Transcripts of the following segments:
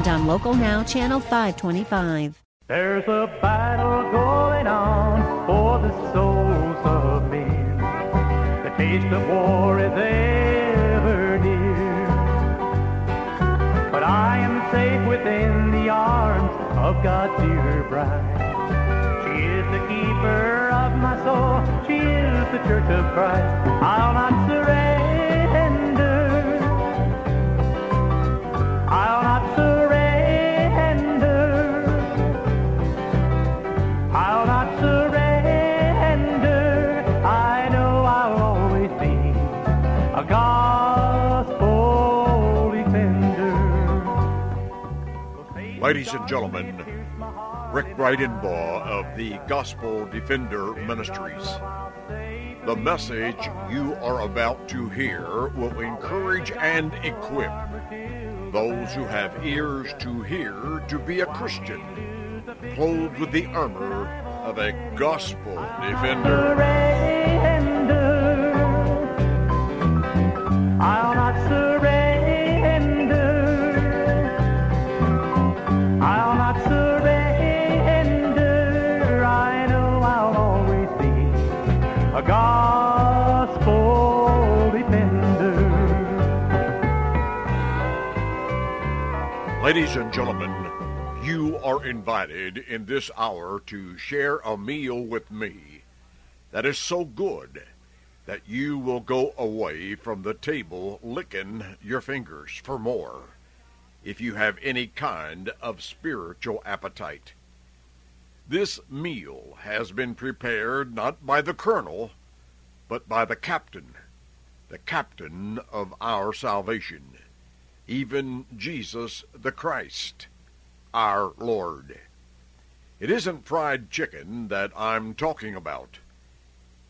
and on Local Now, Channel 525. There's a battle going on for the souls of men. The taste of war is ever near. But I am safe within the arms of God's dear bride. She is the keeper of my soul. She is the church of Christ. I'll not surrender. Ladies and gentlemen, Rick Bridenbaugh of the Gospel Defender Ministries. The message you are about to hear will encourage and equip those who have ears to hear to be a Christian, clothed with the armor of a gospel defender. Ladies and gentlemen, you are invited in this hour to share a meal with me that is so good that you will go away from the table licking your fingers for more if you have any kind of spiritual appetite. This meal has been prepared not by the colonel, but by the captain, the captain of our salvation even Jesus the Christ, our Lord. It isn't fried chicken that I'm talking about.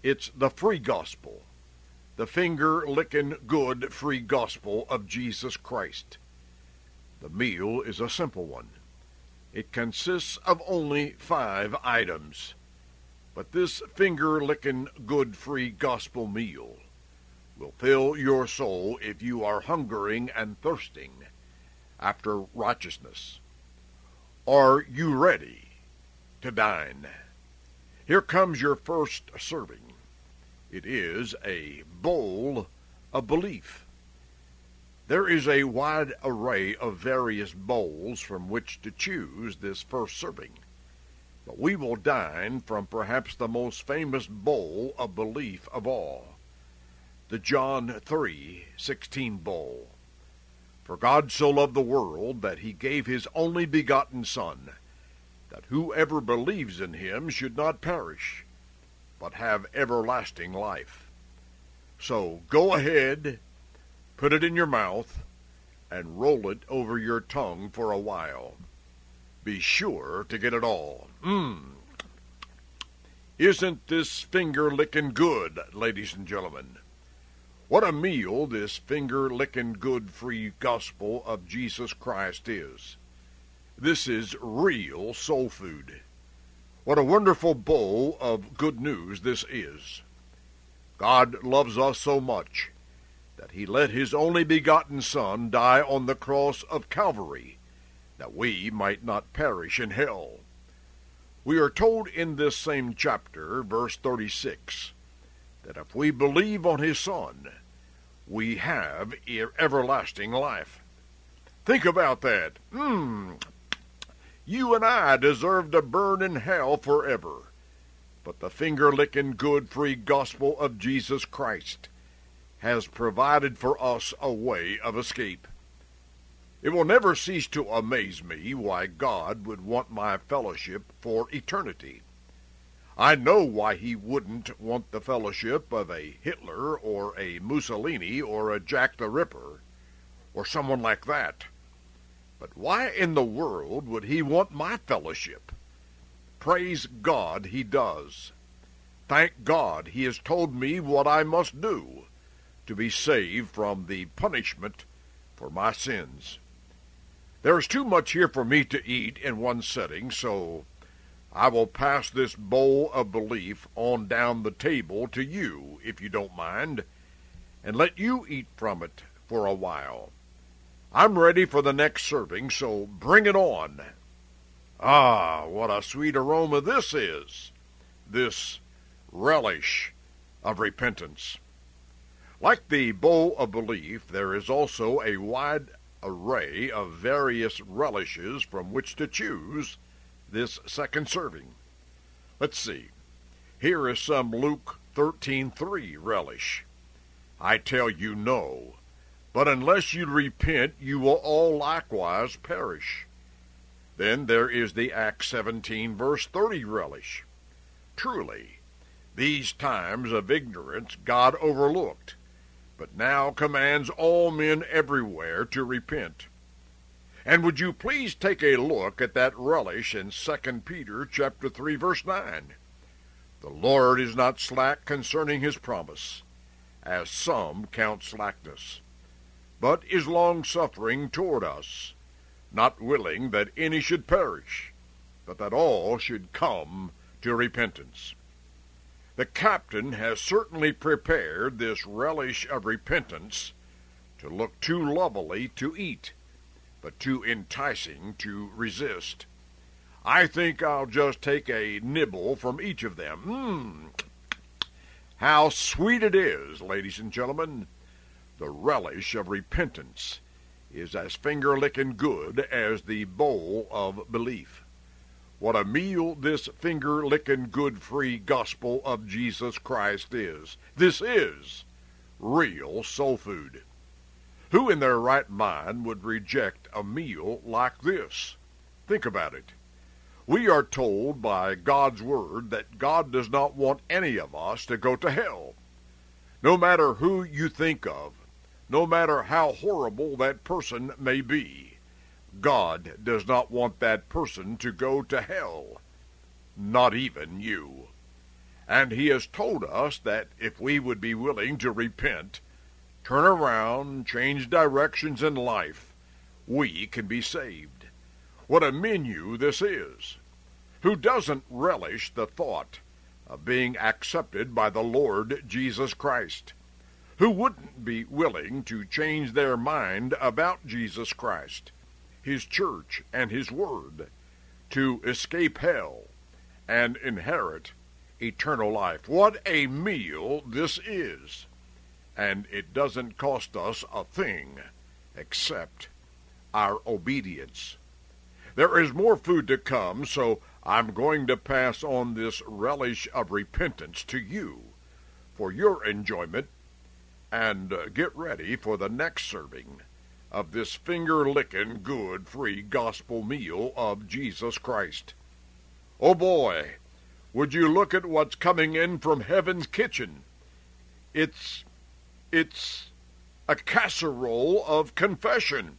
It's the free gospel, the finger licking good free gospel of Jesus Christ. The meal is a simple one. It consists of only five items. But this finger licking good free gospel meal will fill your soul if you are hungering and thirsting after righteousness. Are you ready to dine? Here comes your first serving. It is a bowl of belief. There is a wide array of various bowls from which to choose this first serving. But we will dine from perhaps the most famous bowl of belief of all the John 3:16 bowl. For God so loved the world that he gave his only begotten son that whoever believes in him should not perish but have everlasting life. So go ahead, put it in your mouth and roll it over your tongue for a while. Be sure to get it all. Mmm. Isn't this finger licking good, ladies and gentlemen? What a meal this finger licking good free gospel of Jesus Christ is. This is real soul food. What a wonderful bowl of good news this is. God loves us so much that he let his only begotten Son die on the cross of Calvary, that we might not perish in hell. We are told in this same chapter, verse 36, that if we believe on his Son, we have everlasting life. Think about that. Hmm. You and I deserve to burn in hell forever. But the finger licking good free gospel of Jesus Christ has provided for us a way of escape. It will never cease to amaze me why God would want my fellowship for eternity. I know why he wouldn't want the fellowship of a Hitler or a Mussolini or a Jack the Ripper or someone like that. But why in the world would he want my fellowship? Praise God he does. Thank God he has told me what I must do to be saved from the punishment for my sins. There is too much here for me to eat in one sitting, so I will pass this bowl of belief on down the table to you, if you don't mind, and let you eat from it for a while. I'm ready for the next serving, so bring it on. Ah, what a sweet aroma this is, this relish of repentance. Like the bowl of belief, there is also a wide array of various relishes from which to choose this second serving. Let's see. Here is some Luke 13:3 relish. I tell you no, but unless you repent, you will all likewise perish. Then there is the Acts 17 verse 30 relish. Truly, these times of ignorance God overlooked, but now commands all men everywhere to repent. And would you please take a look at that relish in 2 Peter chapter 3 verse 9? The Lord is not slack concerning his promise, as some count slackness, but is long-suffering toward us, not willing that any should perish, but that all should come to repentance. The captain has certainly prepared this relish of repentance to look too lovely to eat, but too enticing to resist. I think I'll just take a nibble from each of them. Mmm, how sweet it is, ladies and gentlemen. The relish of repentance is as finger licking good as the bowl of belief. What a meal this finger licking good free gospel of Jesus Christ is. This is real soul food. Who in their right mind would reject a meal like this? Think about it. We are told by God's Word that God does not want any of us to go to hell. No matter who you think of, no matter how horrible that person may be, God does not want that person to go to hell. Not even you. And He has told us that if we would be willing to repent, turn around, change directions in life, we can be saved. What a menu this is! Who doesn't relish the thought of being accepted by the Lord Jesus Christ? Who wouldn't be willing to change their mind about Jesus Christ, His church, and His Word to escape hell and inherit eternal life? What a meal this is! And it doesn't cost us a thing except our obedience. There is more food to come, so I'm going to pass on this relish of repentance to you for your enjoyment and uh, get ready for the next serving of this finger licking good free gospel meal of Jesus Christ. Oh boy, would you look at what's coming in from heaven's kitchen? It's it's a casserole of confession.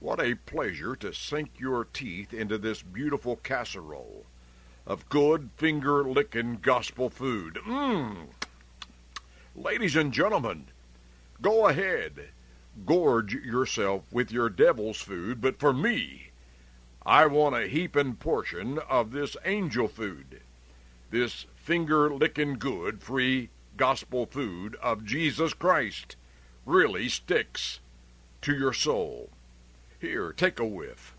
What a pleasure to sink your teeth into this beautiful casserole of good finger licking gospel food. Mmm. Ladies and gentlemen, go ahead, gorge yourself with your devil's food, but for me, I want a heaping portion of this angel food, this finger licking good free gospel food of Jesus Christ. Really sticks to your soul. Here, take a whiff.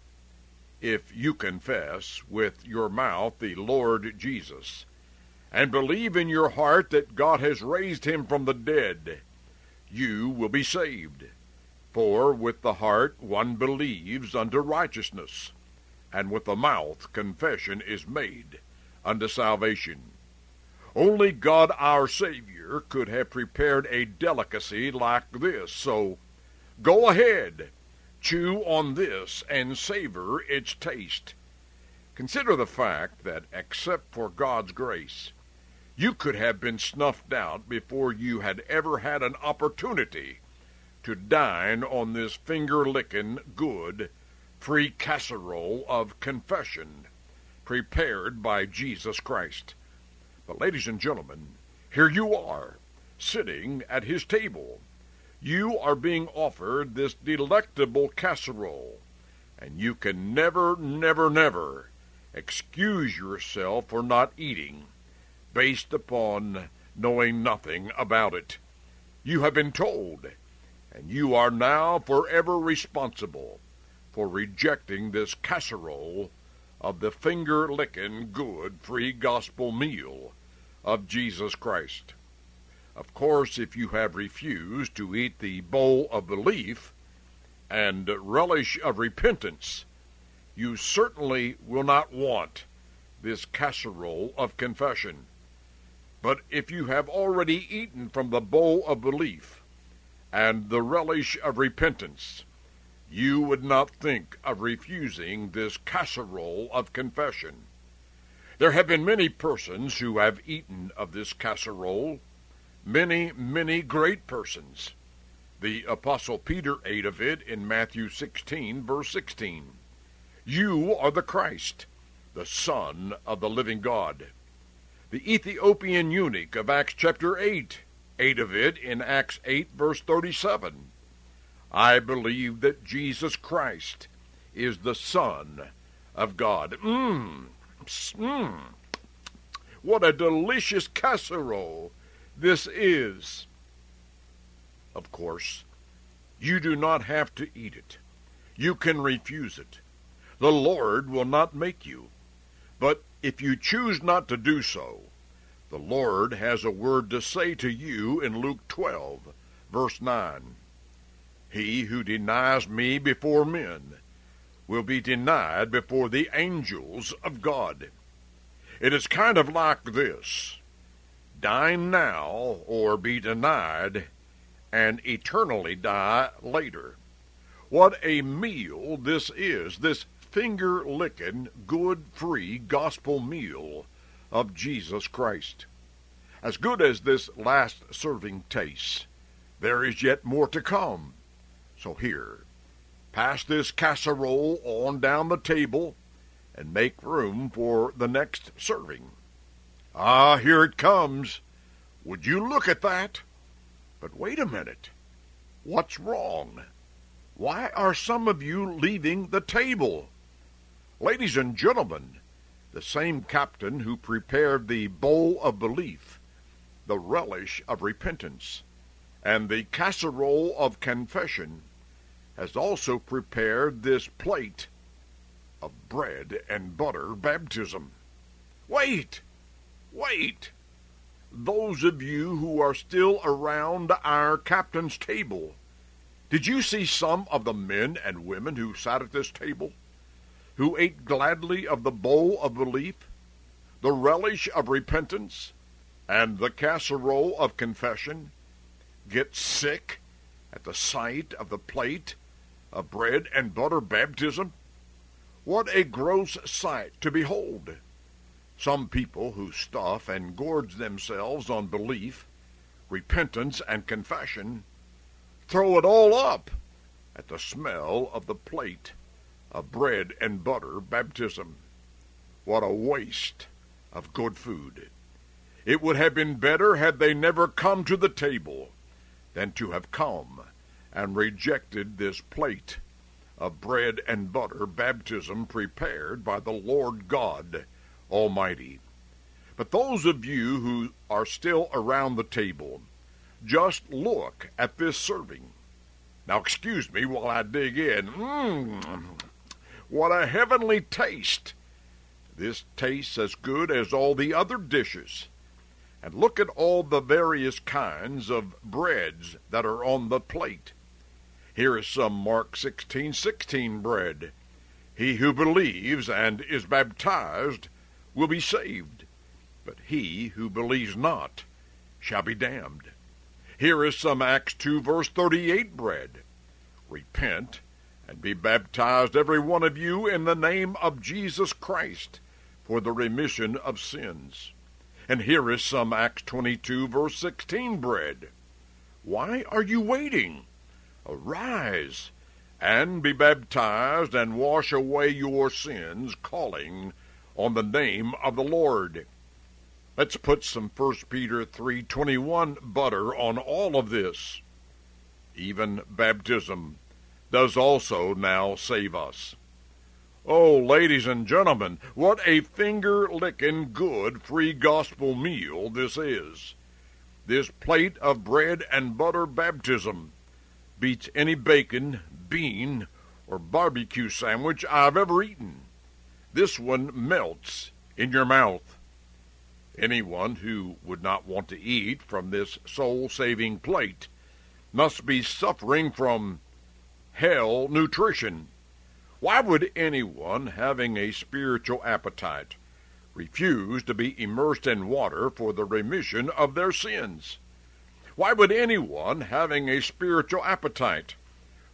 If you confess with your mouth the Lord Jesus, and believe in your heart that God has raised him from the dead, you will be saved. For with the heart one believes unto righteousness, and with the mouth confession is made unto salvation. Only God our Savior could have prepared a delicacy like this, so go ahead Chew on this and savor its taste. Consider the fact that, except for God's grace, you could have been snuffed out before you had ever had an opportunity to dine on this finger licking, good, free casserole of confession prepared by Jesus Christ. But, ladies and gentlemen, here you are, sitting at his table. You are being offered this delectable casserole, and you can never, never, never excuse yourself for not eating based upon knowing nothing about it. You have been told, and you are now forever responsible for rejecting this casserole of the finger licking, good, free gospel meal of Jesus Christ. Of course, if you have refused to eat the bowl of belief and relish of repentance, you certainly will not want this casserole of confession. But if you have already eaten from the bowl of belief and the relish of repentance, you would not think of refusing this casserole of confession. There have been many persons who have eaten of this casserole, many, many great persons. The Apostle Peter ate of it in Matthew 16, verse 16. You are the Christ, the Son of the living God. The Ethiopian eunuch of Acts chapter 8 ate of it in Acts 8, verse 37. I believe that Jesus Christ is the Son of God. Mmm, mmm. What a delicious casserole this is. Of course, you do not have to eat it. You can refuse it. The Lord will not make you. But if you choose not to do so, the Lord has a word to say to you in Luke 12, verse 9. He who denies me before men will be denied before the angels of God. It is kind of like this dine now or be denied and eternally die later. What a meal this is, this finger licking, good, free gospel meal of Jesus Christ. As good as this last serving tastes, there is yet more to come. So here, pass this casserole on down the table and make room for the next serving. Ah, here it comes. Would you look at that? But wait a minute. What's wrong? Why are some of you leaving the table? Ladies and gentlemen, the same captain who prepared the bowl of belief, the relish of repentance, and the casserole of confession has also prepared this plate of bread and butter baptism. Wait! Wait! Those of you who are still around our captain's table, did you see some of the men and women who sat at this table, who ate gladly of the bowl of belief, the relish of repentance, and the casserole of confession, get sick at the sight of the plate a bread and butter baptism? What a gross sight to behold! Some people who stuff and gorge themselves on belief, repentance, and confession throw it all up at the smell of the plate of bread and butter baptism. What a waste of good food! It would have been better had they never come to the table than to have come and rejected this plate of bread and butter baptism prepared by the Lord God Almighty. But those of you who are still around the table, just look at this serving. Now, excuse me while I dig in. Mmm, what a heavenly taste! This tastes as good as all the other dishes. And look at all the various kinds of breads that are on the plate. Here is some Mark 16:16 bread. He who believes and is baptized will be saved, but he who believes not shall be damned. Here is some Acts 2 verse 38 bread. Repent and be baptized every one of you in the name of Jesus Christ for the remission of sins. And here is some Acts 22 verse 16 bread. Why are you waiting? Arise, and be baptized and wash away your sins, calling on the name of the Lord. Let's put some 1 Peter 3:21 butter on all of this. Even baptism does also now save us. Oh, ladies and gentlemen, what a finger-licking good free gospel meal this is. This plate of bread and butter baptism beats any bacon, bean, or barbecue sandwich I've ever eaten. This one melts in your mouth. Anyone who would not want to eat from this soul-saving plate must be suffering from hell nutrition. Why would anyone having a spiritual appetite refuse to be immersed in water for the remission of their sins? Why would anyone having a spiritual appetite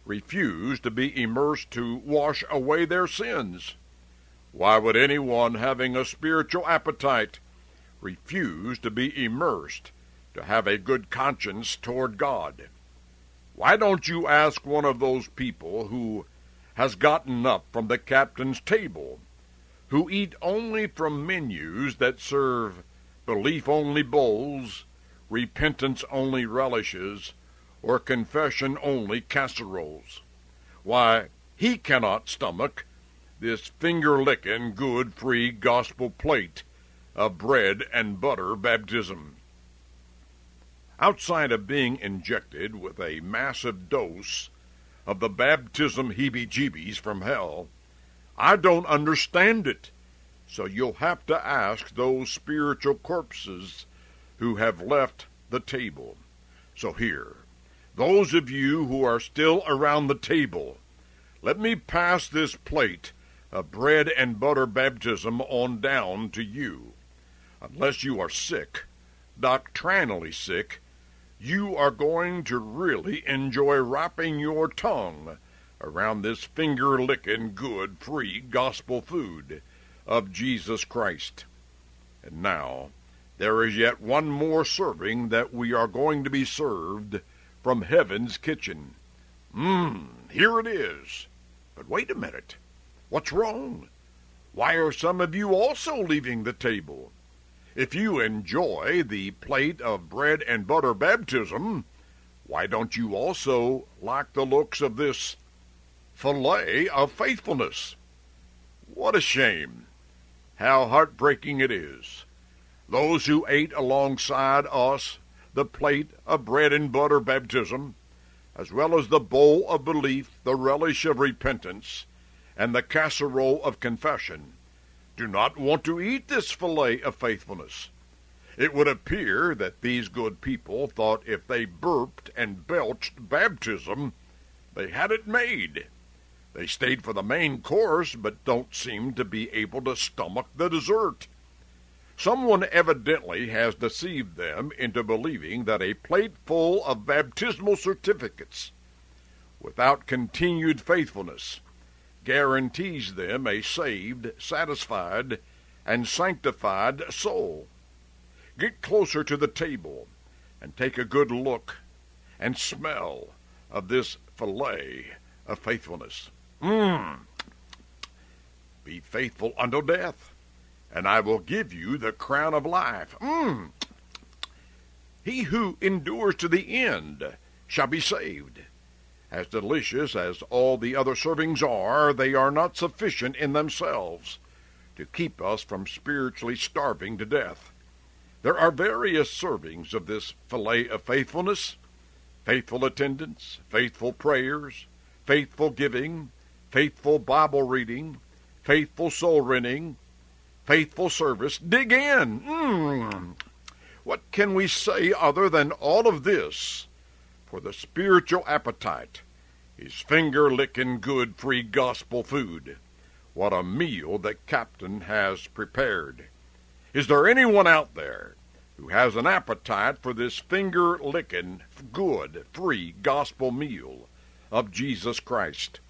refuse to be immersed to wash away their sins? Why would anyone having a spiritual appetite refuse to be immersed to have a good conscience toward God? Why don't you ask one of those people who has gotten up from the captain's table, who eat only from menus that serve belief only bowls, repentance only relishes, or confession only casseroles? Why, he cannot stomach this finger licking, good, free gospel plate of bread and butter baptism. Outside of being injected with a massive dose of the baptism heebie jeebies from hell, I don't understand it. So you'll have to ask those spiritual corpses who have left the table. So here, those of you who are still around the table, let me pass this plate of bread and butter baptism on down to you unless you are sick, doctrinally sick, you are going to really enjoy wrapping your tongue around this finger licking, good, free gospel food of Jesus Christ. And now, there is yet one more serving that we are going to be served from heaven's kitchen. Mmm, here it is. But wait a minute. What's wrong? Why are some of you also leaving the table? If you enjoy the plate of bread and butter baptism, why don't you also like the looks of this fillet of faithfulness? What a shame! How heartbreaking it is. Those who ate alongside us the plate of bread and butter baptism, as well as the bowl of belief, the relish of repentance, and the casserole of confession, do not want to eat this fillet of faithfulness. It would appear that these good people thought if they burped and belched baptism, they had it made. They stayed for the main course, but don't seem to be able to stomach the dessert. Someone evidently has deceived them into believing that a plate full of baptismal certificates, without continued faithfulness, guarantees them a saved, satisfied, and sanctified soul. Get closer to the table and take a good look and smell of this fillet of faithfulness. Mmm. Be faithful unto death, and I will give you the crown of life. Mmm. He who endures to the end shall be saved. As delicious as all the other servings are, they are not sufficient in themselves to keep us from spiritually starving to death. There are various servings of this fillet of faithfulness faithful attendance, faithful prayers, faithful giving, faithful Bible reading, faithful soul winning, faithful service. Dig in. Mm. What can we say other than all of this for the spiritual appetite is finger licking good free gospel food. What a meal the captain has prepared. Is there anyone out there who has an appetite for this finger licking good free gospel meal of Jesus Christ?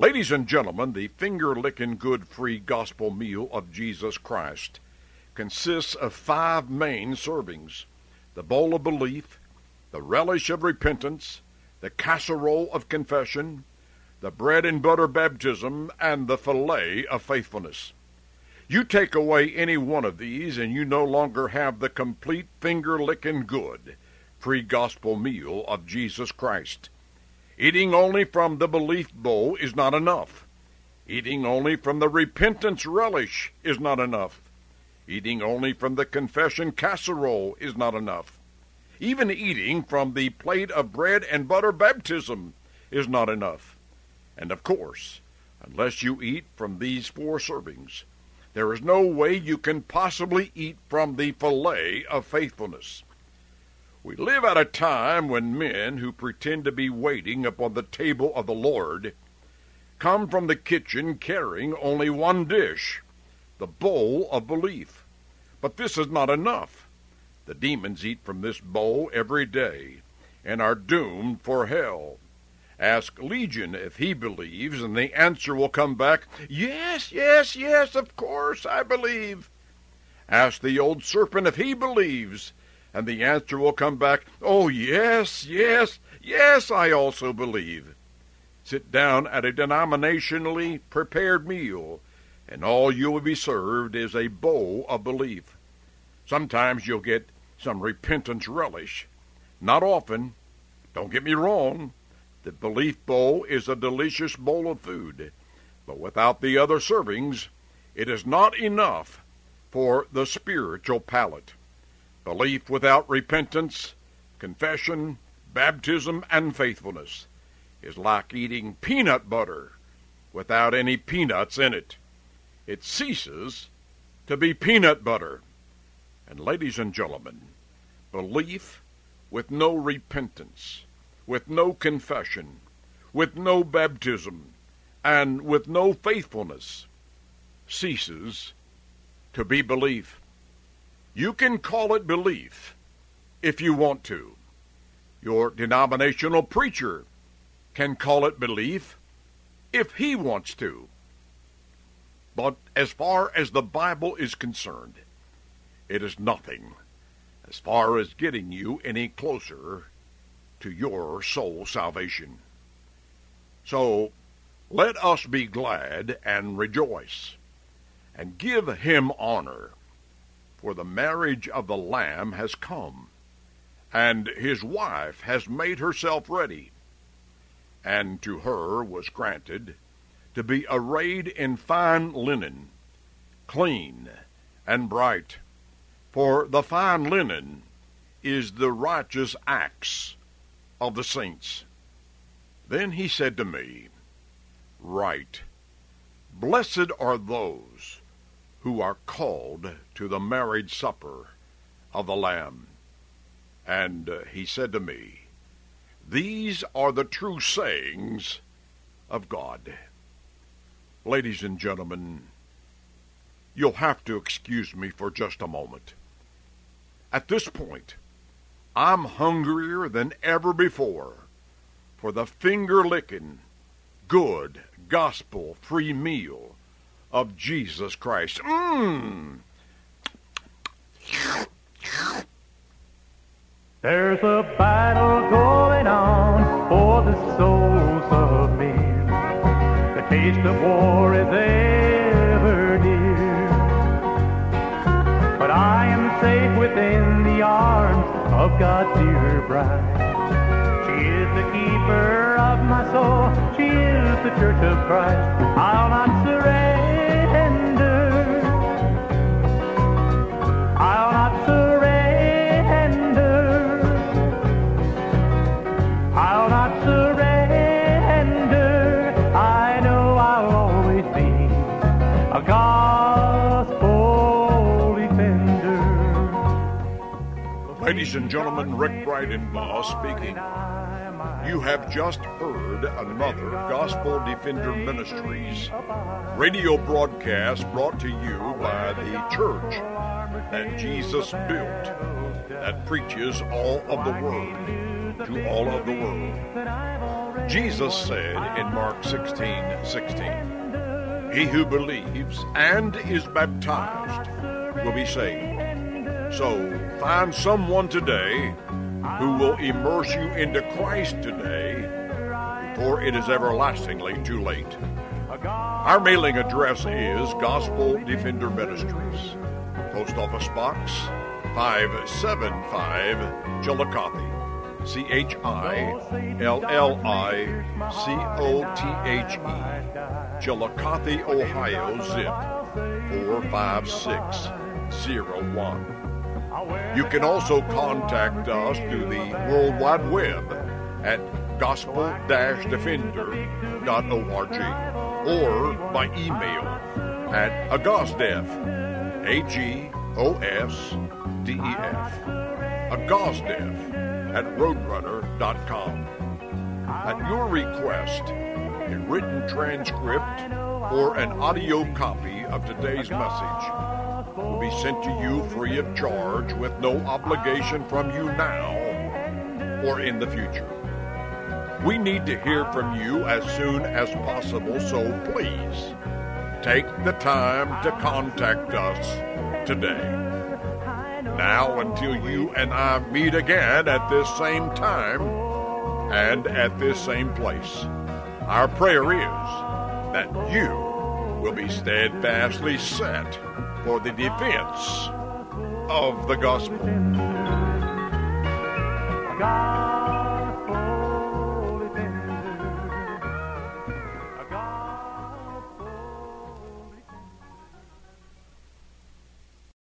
Ladies and gentlemen, the finger licking good free gospel meal of Jesus Christ consists of five main servings the bowl of belief, the relish of repentance, the casserole of confession, the bread and butter baptism, and the fillet of faithfulness. You take away any one of these, and you no longer have the complete finger licking good free gospel meal of Jesus Christ. Eating only from the belief bowl is not enough. Eating only from the repentance relish is not enough. Eating only from the confession casserole is not enough. Even eating from the plate of bread and butter baptism is not enough. And of course, unless you eat from these four servings, there is no way you can possibly eat from the fillet of faithfulness. We live at a time when men who pretend to be waiting upon the table of the Lord come from the kitchen carrying only one dish, the bowl of belief. But this is not enough. The demons eat from this bowl every day and are doomed for hell. Ask Legion if he believes, and the answer will come back, Yes, yes, yes, of course I believe. Ask the old serpent if he believes, and the answer will come back, Oh, yes, yes, yes, I also believe. Sit down at a denominationally prepared meal, and all you will be served is a bowl of belief. Sometimes you'll get some repentance relish. Not often. Don't get me wrong. The belief bowl is a delicious bowl of food, but without the other servings, it is not enough for the spiritual palate. Belief without repentance, confession, baptism, and faithfulness is like eating peanut butter without any peanuts in it. It ceases to be peanut butter. And, ladies and gentlemen, belief with no repentance with no confession, with no baptism, and with no faithfulness, ceases to be belief. You can call it belief if you want to. Your denominational preacher can call it belief if he wants to. But as far as the Bible is concerned, it is nothing as far as getting you any closer to your soul salvation. So let us be glad and rejoice, and give him honor, for the marriage of the Lamb has come, and his wife has made herself ready. And to her was granted to be arrayed in fine linen, clean and bright, for the fine linen is the righteous acts of the saints. Then he said to me, Write, Blessed are those who are called to the marriage supper of the Lamb. And uh, he said to me, These are the true sayings of God. Ladies and gentlemen, you'll have to excuse me for just a moment. At this point, I'm hungrier than ever before for the finger licking, good, gospel free meal of Jesus Christ. Mmm. There's a battle going on for the souls of men. The taste of war is ever near. But I am safe within the arms of God's dear bride. She is the keeper of my soul. She is the church of Christ. I'll not surrender. Ladies and gentlemen, Rick Bridenbaugh speaking. You have just heard another Gospel Defender Ministries radio broadcast brought to you by the church that Jesus built that preaches all of the Word to all of the world. Jesus said in Mark 16 16, He who believes and is baptized will be saved. So find someone today who will immerse you into Christ today before it is everlastingly too late. Our mailing address is Gospel Defender Ministries, Post Office Box 575, Chillicothe. C H I L L I C O T H E, Chillicothe, Ohio, zip 45601. You can also contact us through the World Wide Web at gospel-defender.org or by email at agosdef, A-G-O-S-D-E-F, agosdef at roadrunner.com. At your request, a written transcript or an audio copy of today's message will be sent to you free of charge with no obligation from you now or in the future. We need to hear from you as soon as possible, so please take the time to contact us today. Now, until you and I meet again at this same time and at this same place, our prayer is that you will be steadfastly set for the defense of the gospel. God